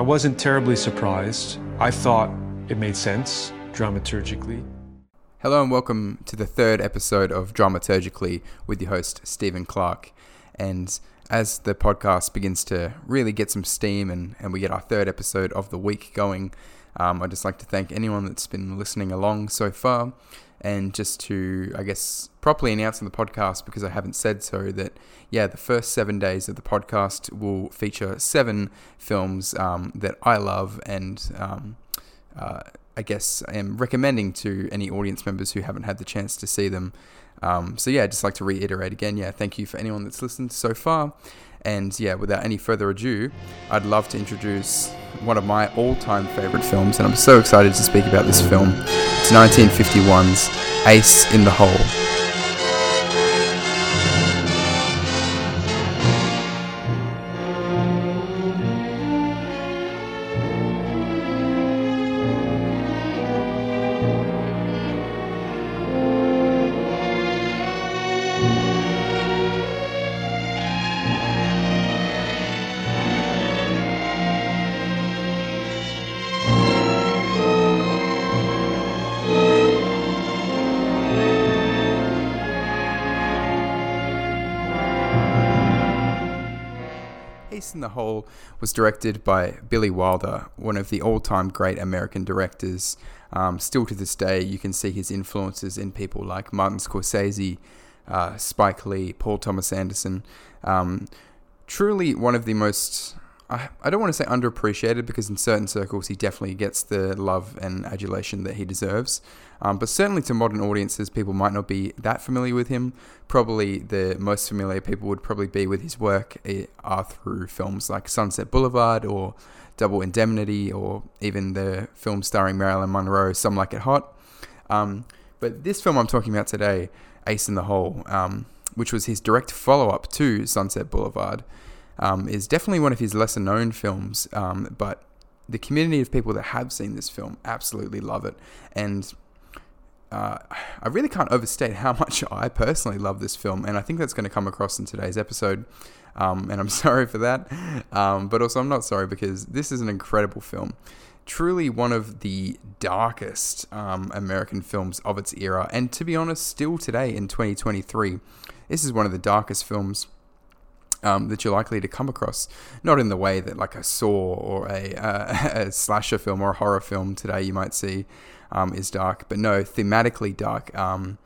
I wasn't terribly surprised. I thought it made sense dramaturgically. Hello and welcome to the third episode of Dramaturgically with your host, Stephen Clark. And as the podcast begins to really get some steam and, and we get our third episode of the week going, um, I'd just like to thank anyone that's been listening along so far. And just to, I guess, properly announce on the podcast, because I haven't said so, that yeah, the first seven days of the podcast will feature seven films um, that I love and um, uh, I guess I am recommending to any audience members who haven't had the chance to see them. Um, so yeah, I'd just like to reiterate again, yeah, thank you for anyone that's listened so far. And yeah, without any further ado, I'd love to introduce one of my all-time favorite films, and I'm so excited to speak about this film. It's 1951's Ace in the Hole. In the Hole was directed by Billy Wilder, one of the all time great American directors. Um, still to this day, you can see his influences in people like Martin Scorsese, uh, Spike Lee, Paul Thomas Anderson. Um, truly one of the most I, I don't want to say underappreciated because in certain circles he definitely gets the love and adulation that he deserves. Um, but certainly to modern audiences, people might not be that familiar with him. Probably the most familiar people would probably be with his work eh, are through films like Sunset Boulevard or Double Indemnity or even the film starring Marilyn Monroe, Some Like It Hot. Um, but this film I'm talking about today, Ace in the Hole, um, which was his direct follow up to Sunset Boulevard, um, is definitely one of his lesser known films, um, but the community of people that have seen this film absolutely love it. And uh, I really can't overstate how much I personally love this film, and I think that's going to come across in today's episode. Um, and I'm sorry for that, um, but also I'm not sorry because this is an incredible film. Truly one of the darkest um, American films of its era, and to be honest, still today in 2023, this is one of the darkest films um, that you're likely to come across. Not in the way that like a Saw or a, uh, a slasher film or a horror film today you might see um, is dark, but no, thematically dark. Um,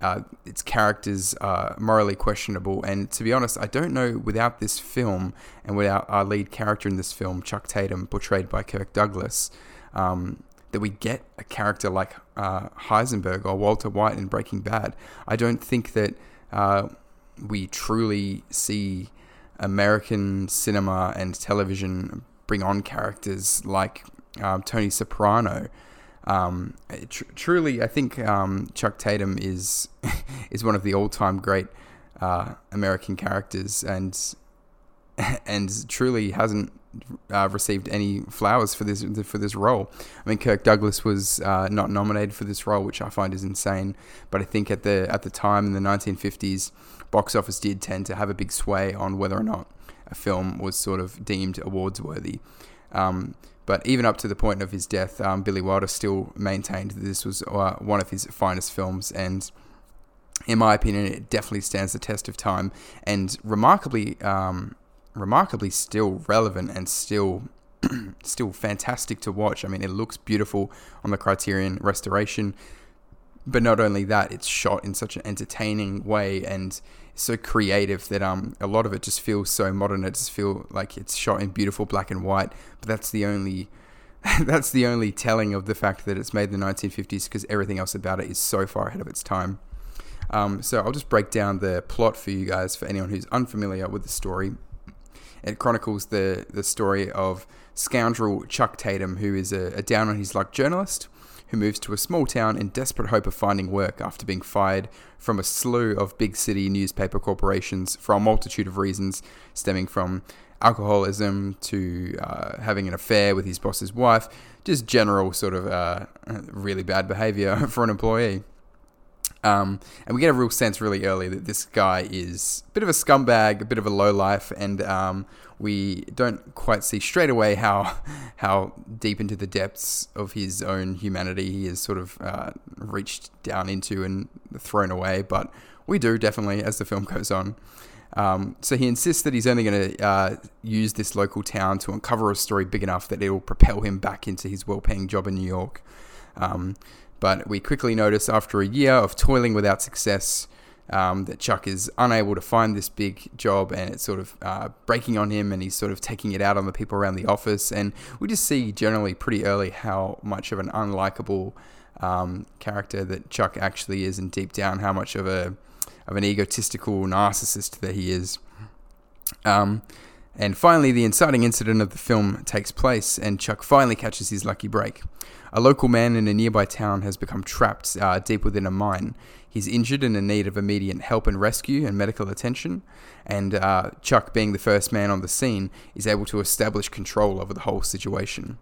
uh, its characters are morally questionable, and to be honest, I don't know without this film and without our lead character in this film, Chuck Tatum, portrayed by Kirk Douglas, um, that we get a character like uh, Heisenberg or Walter White in Breaking Bad. I don't think that uh, we truly see American cinema and television bring on characters like um, Tony Soprano. Um, tr- truly, I think um, Chuck Tatum is is one of the all time great uh, American characters, and and truly hasn't uh, received any flowers for this for this role. I mean, Kirk Douglas was uh, not nominated for this role, which I find is insane. But I think at the at the time in the 1950s, box office did tend to have a big sway on whether or not a film was sort of deemed awards worthy. Um, but even up to the point of his death, um, Billy Wilder still maintained that this was uh, one of his finest films, and in my opinion, it definitely stands the test of time and remarkably, um, remarkably still relevant and still. still fantastic to watch. I mean, it looks beautiful on the Criterion restoration but not only that, it's shot in such an entertaining way and so creative that um a lot of it just feels so modern. It just feels like it's shot in beautiful black and white. But that's the only that's the only telling of the fact that it's made in the 1950s because everything else about it is so far ahead of its time. Um, so I'll just break down the plot for you guys for anyone who's unfamiliar with the story. It chronicles the the story of scoundrel Chuck Tatum, who is a, a down on his luck journalist who moves to a small town in desperate hope of finding work after being fired from a slew of big city newspaper corporations for a multitude of reasons, stemming from alcoholism to uh, having an affair with his boss's wife, just general sort of uh, really bad behavior for an employee. Um, and we get a real sense really early that this guy is a bit of a scumbag, a bit of a lowlife, and um, we don't quite see straight away how how deep into the depths of his own humanity he is sort of uh, reached down into and thrown away. But we do definitely as the film goes on. Um, so he insists that he's only going to uh, use this local town to uncover a story big enough that it will propel him back into his well-paying job in New York. Um, but we quickly notice after a year of toiling without success um, that Chuck is unable to find this big job and it's sort of uh, breaking on him and he's sort of taking it out on the people around the office. And we just see generally pretty early how much of an unlikable um, character that Chuck actually is and deep down how much of a of an egotistical narcissist that he is. Um, and finally, the inciting incident of the film takes place, and Chuck finally catches his lucky break. A local man in a nearby town has become trapped uh, deep within a mine. He's injured and in need of immediate help and rescue and medical attention. And uh, Chuck, being the first man on the scene, is able to establish control over the whole situation.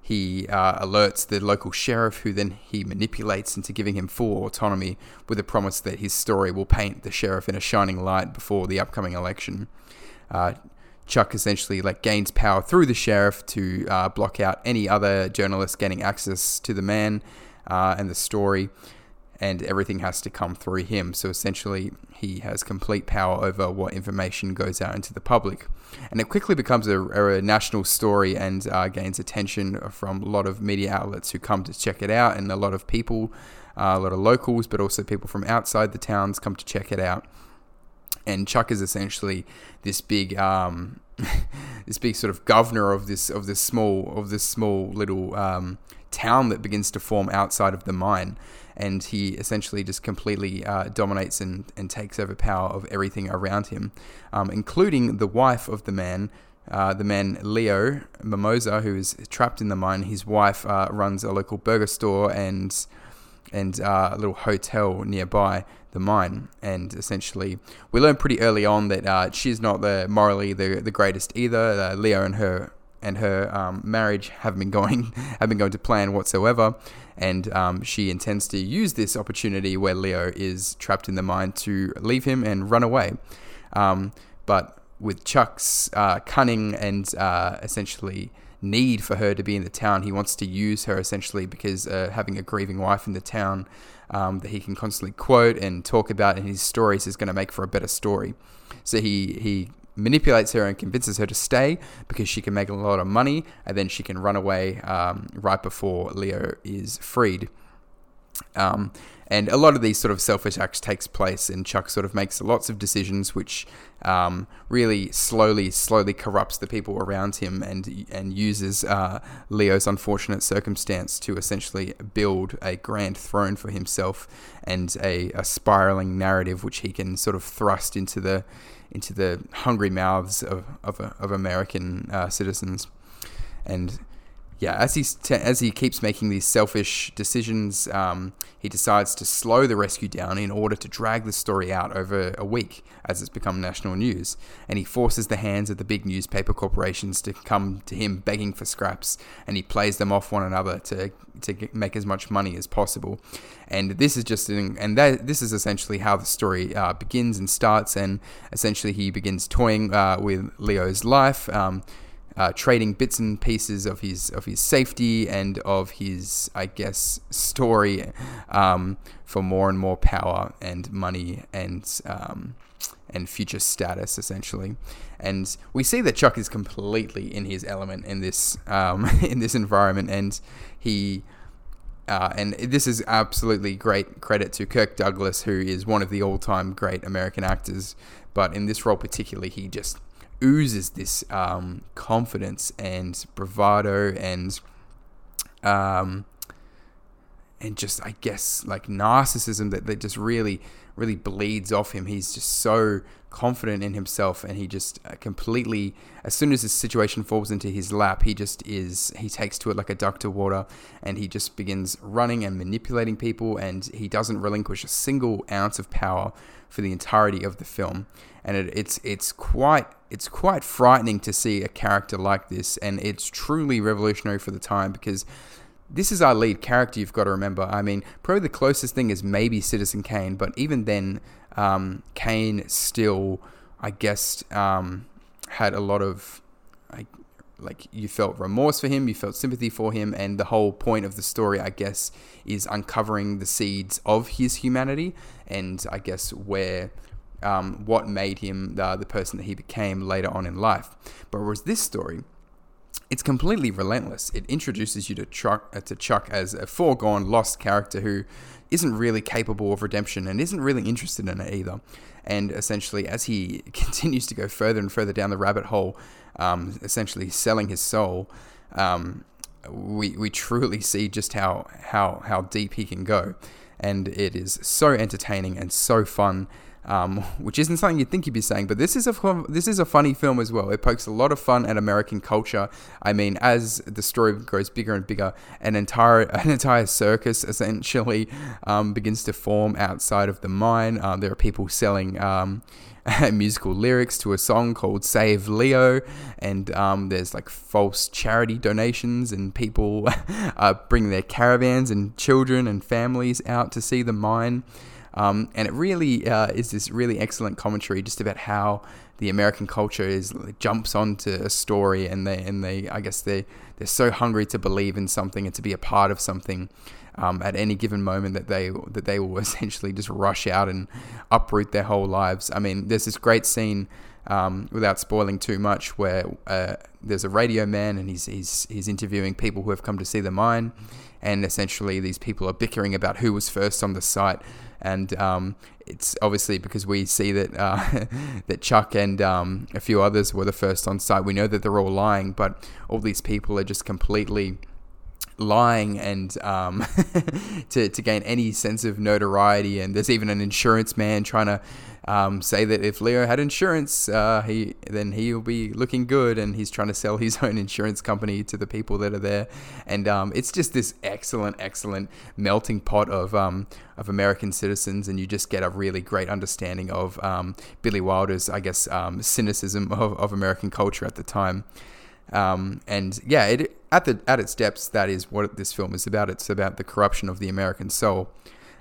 He uh, alerts the local sheriff, who then he manipulates into giving him full autonomy with the promise that his story will paint the sheriff in a shining light before the upcoming election. Uh, Chuck essentially like gains power through the sheriff to uh, block out any other journalists getting access to the man uh, and the story, and everything has to come through him. So essentially, he has complete power over what information goes out into the public, and it quickly becomes a, a national story and uh, gains attention from a lot of media outlets who come to check it out, and a lot of people, uh, a lot of locals, but also people from outside the towns come to check it out and Chuck is essentially this big, um, this big sort of governor of this of this small of this small little um, town that begins to form outside of the mine, and he essentially just completely uh, dominates and, and takes over power of everything around him, um, including the wife of the man. Uh, the man Leo Minosa, who is trapped in the mine, his wife uh, runs a local burger store and and uh, a little hotel nearby the mine. And essentially, we learn pretty early on that uh, she's not the morally the the greatest either. Uh, Leo and her and her um, marriage have been going have been going to plan whatsoever, and um, she intends to use this opportunity where Leo is trapped in the mine to leave him and run away. Um, but with Chuck's uh, cunning and uh, essentially need for her to be in the town. He wants to use her essentially because uh, having a grieving wife in the town um, that he can constantly quote and talk about in his stories is going to make for a better story. So he he manipulates her and convinces her to stay because she can make a lot of money and then she can run away um, right before Leo is freed. Um, and a lot of these sort of selfish acts takes place, and Chuck sort of makes lots of decisions which um, really slowly, slowly corrupts the people around him, and and uses uh, Leo's unfortunate circumstance to essentially build a grand throne for himself and a, a spiraling narrative which he can sort of thrust into the into the hungry mouths of of, of American uh, citizens, and yeah, as he as he keeps making these selfish decisions, um, he decides to slow the rescue down in order to drag the story out over a week as it's become national news. And he forces the hands of the big newspaper corporations to come to him begging for scraps, and he plays them off one another to to make as much money as possible. And this is just an, and that this is essentially how the story uh, begins and starts. And essentially, he begins toying uh, with Leo's life. Um, uh, trading bits and pieces of his of his safety and of his, I guess, story um, for more and more power and money and um, and future status, essentially. And we see that Chuck is completely in his element in this um, in this environment, and he. Uh, and this is absolutely great credit to Kirk Douglas, who is one of the all-time great American actors. But in this role particularly, he just oozes this um, confidence and bravado and um, and just I guess like narcissism that, that just really really bleeds off him. He's just so confident in himself and he just uh, completely as soon as the situation falls into his lap he just is he takes to it like a duck to water and he just begins running and manipulating people and he doesn't relinquish a single ounce of power for the entirety of the film and it, it's it's quite it's quite frightening to see a character like this, and it's truly revolutionary for the time because this is our lead character. You've got to remember. I mean, probably the closest thing is maybe Citizen Kane, but even then, um, Kane still, I guess, um, had a lot of like you felt remorse for him, you felt sympathy for him, and the whole point of the story, I guess, is uncovering the seeds of his humanity, and I guess where um, what made him the, the person that he became later on in life. But whereas this story, it's completely relentless. It introduces you to Chuck, uh, to Chuck as a foregone, lost character who isn't really capable of redemption and isn't really interested in it either. And essentially, as he continues to go further and further down the rabbit hole, um, essentially selling his soul, um, we we truly see just how how how deep he can go, and it is so entertaining and so fun um, which isn't something you'd think you'd be saying. But this is a this is a funny film as well. It pokes a lot of fun at American culture. I mean, as the story grows bigger and bigger, an entire an entire circus essentially um, begins to form outside of the mine. Uh, there are people selling. Um, musical lyrics to a song called Save Leo, and um, there's like false charity donations, and people uh, bring their caravans and children and families out to see the mine. Um, and it really uh, is this really excellent commentary just about how the American culture is jumps onto a story and they and they I guess they they're so hungry to believe in something and to be a part of something um, at any given moment that they that they will essentially just rush out and uproot their whole lives. I mean, there's this great scene. Um, without spoiling too much, where uh, there's a radio man and he's, he's he's interviewing people who have come to see the mine, and essentially these people are bickering about who was first on the site and um, it's obviously because we see that uh, that Chuck and um, a few others were the first on site. We know that they're all lying, but all these people are just completely lying and um, to, to gain any sense of notoriety. And there's even an insurance man trying to um, say that if Leo had insurance, uh, he then he'll be looking good, and he's trying to sell his own insurance company to the people that are there. And um, it's just this excellent, excellent melting pot of um, of American citizens, and you just get a really great understanding of um, Billy Wilder's, I guess, um, cynicism of, of American culture at the time. Um, and yeah, it, at the at its depths, that is what this film is about. It's about the corruption of the American soul,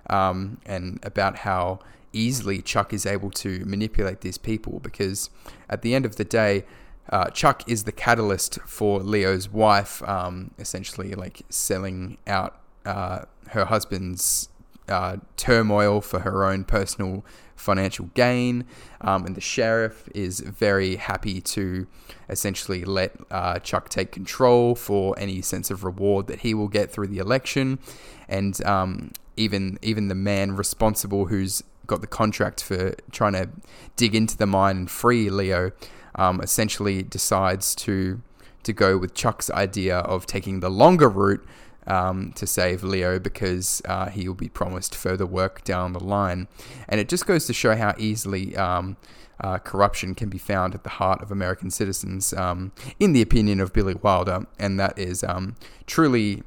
um, and about how easily Chuck is able to manipulate these people. Because at the end of the day, uh, Chuck is the catalyst for Leo's wife, um, essentially like selling out uh, her husband's uh, turmoil for her own personal financial gain. Um, and the sheriff is very happy to essentially let uh, Chuck take control for any sense of reward that he will get through the election. And um, even even the man responsible who's got the contract for trying to dig into the mine and free Leo um, essentially decides to to go with Chuck's idea of taking the longer route um, to save Leo because uh, he will be promised further work down the line. And it just goes to show how easily um, uh, corruption can be found at the heart of American citizens, um, in the opinion of Billy Wilder. And that is um, truly.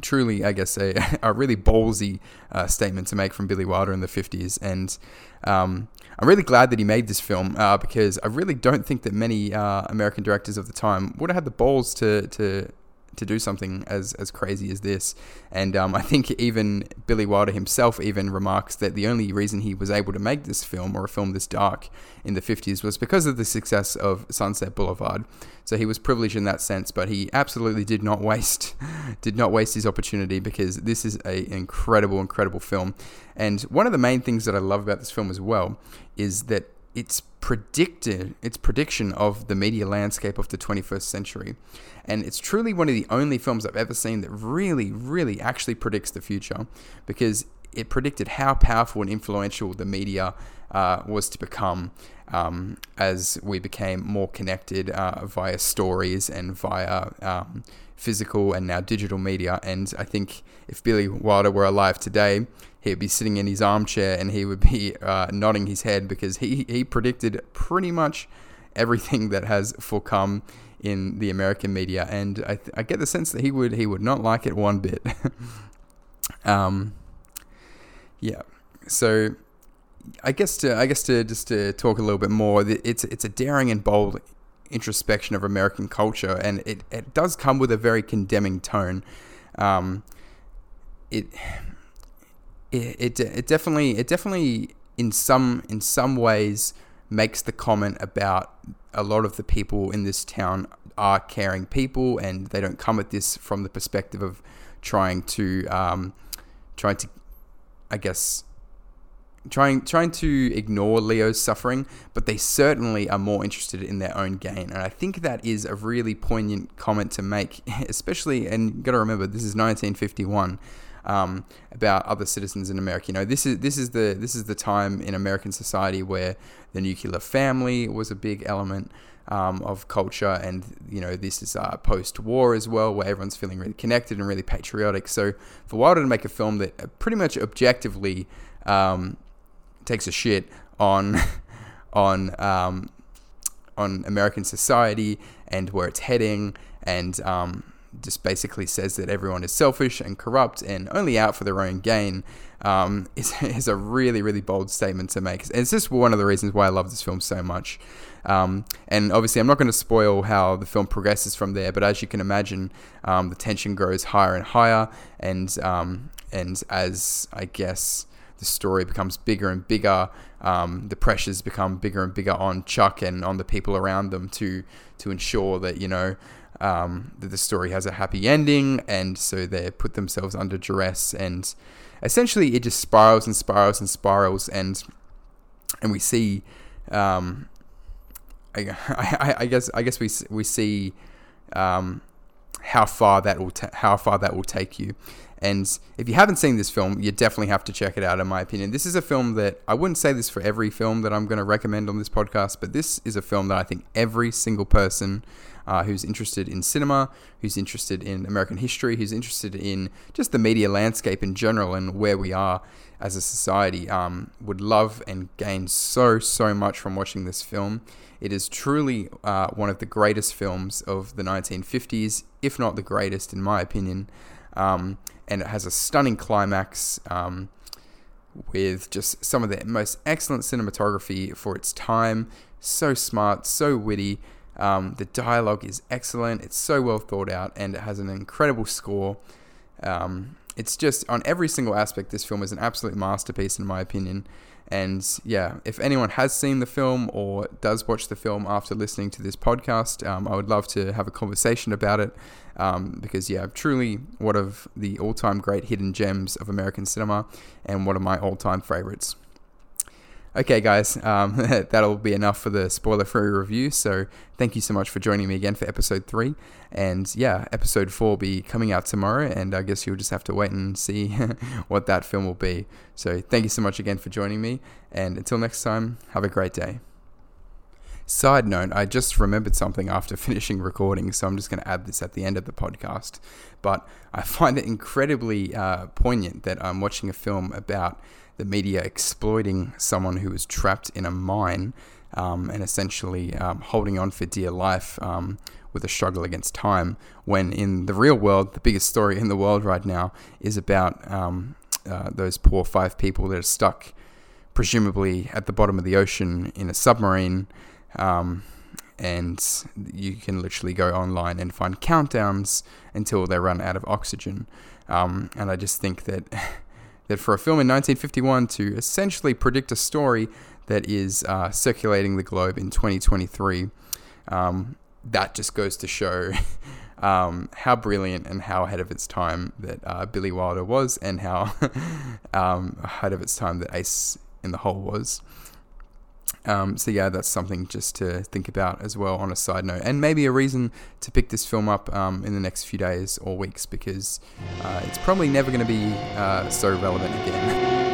Truly, I guess a, a really ballsy uh, statement to make from Billy Wilder in the 50s. And um, I'm really glad that he made this film uh, because I really don't think that many uh, American directors of the time would have had the balls to, to to do something as as crazy as this. And um, I think even Billy Wilder himself even remarks that the only reason he was able to make this film or a film this dark in the 50s was because of the success of Sunset Boulevard. So he was privileged in that sense, but he absolutely did not waste did not waste his opportunity because this is a incredible incredible film. And one of the main things that I love about this film as well is that it's predicted its prediction of the media landscape of the 21st century. And it's truly one of the only films I've ever seen that really really actually predicts the future because it predicted how powerful and influential the media uh, was to become um, as we became more connected uh, via stories and via um, physical and now digital media. And I think if Billy Wilder were alive today he would be sitting in his armchair and he would be uh, nodding his head because he, he predicted pretty much everything that has forcome in the American media, and I, I get the sense that he would he would not like it one bit. um, yeah, so I guess to I guess to just to talk a little bit more, it's it's a daring and bold introspection of American culture, and it, it does come with a very condemning tone. Um, it it, it, it definitely it definitely in some in some ways makes the comment about a lot of the people in this town are caring people and they don't come at this from the perspective of trying to um, trying to I guess trying trying to ignore Leo's suffering, but they certainly are more interested in their own gain. And I think that is a really poignant comment to make, especially and got to remember this is 1951. Um, about other citizens in America. You know, this is this is the this is the time in American society where the nuclear family was a big element um, of culture, and you know, this is uh, post-war as well, where everyone's feeling really connected and really patriotic. So, for Wilder to make a film that pretty much objectively um, takes a shit on on um, on American society and where it's heading, and um, just basically says that everyone is selfish and corrupt and only out for their own gain. Um, is, is a really really bold statement to make. And it's just one of the reasons why I love this film so much. Um, and obviously, I'm not going to spoil how the film progresses from there, but as you can imagine, um, the tension grows higher and higher, and um, and as I guess the story becomes bigger and bigger. Um, the pressures become bigger and bigger on Chuck and on the people around them to to ensure that you know um, that the story has a happy ending, and so they put themselves under duress, and essentially it just spirals and spirals and spirals, and and we see. Um, I, I, I, guess I guess we we see um, how far that will ta- how far that will take you. And if you haven't seen this film, you definitely have to check it out, in my opinion. This is a film that I wouldn't say this for every film that I'm going to recommend on this podcast, but this is a film that I think every single person uh, who's interested in cinema, who's interested in American history, who's interested in just the media landscape in general and where we are as a society, um, would love and gain so, so much from watching this film. It is truly uh, one of the greatest films of the 1950s, if not the greatest, in my opinion. Um, and it has a stunning climax um, with just some of the most excellent cinematography for its time. So smart, so witty. Um, the dialogue is excellent. It's so well thought out, and it has an incredible score. Um, it's just on every single aspect. This film is an absolute masterpiece, in my opinion. And yeah, if anyone has seen the film or does watch the film after listening to this podcast, um, I would love to have a conversation about it. Um, because yeah, truly one of the all-time great hidden gems of American cinema, and one of my all-time favorites. Okay, guys, um, that'll be enough for the spoiler free review. So, thank you so much for joining me again for episode three. And yeah, episode four will be coming out tomorrow. And I guess you'll just have to wait and see what that film will be. So, thank you so much again for joining me. And until next time, have a great day. Side note, I just remembered something after finishing recording, so I'm just going to add this at the end of the podcast. But I find it incredibly uh, poignant that I'm watching a film about the media exploiting someone who was trapped in a mine um, and essentially um, holding on for dear life um, with a struggle against time. When in the real world, the biggest story in the world right now is about um, uh, those poor five people that are stuck, presumably at the bottom of the ocean in a submarine. Um, and you can literally go online and find countdowns until they run out of oxygen. Um, and I just think that that for a film in 1951 to essentially predict a story that is uh, circulating the globe in 2023, um, that just goes to show um, how brilliant and how ahead of its time that uh, Billy Wilder was, and how um, ahead of its time that Ace in the Hole was. Um, so yeah, that's something just to think about as well on a side note, and maybe a reason to pick this film up um, in the next few days or weeks because uh, it's probably never going to be uh, so relevant again.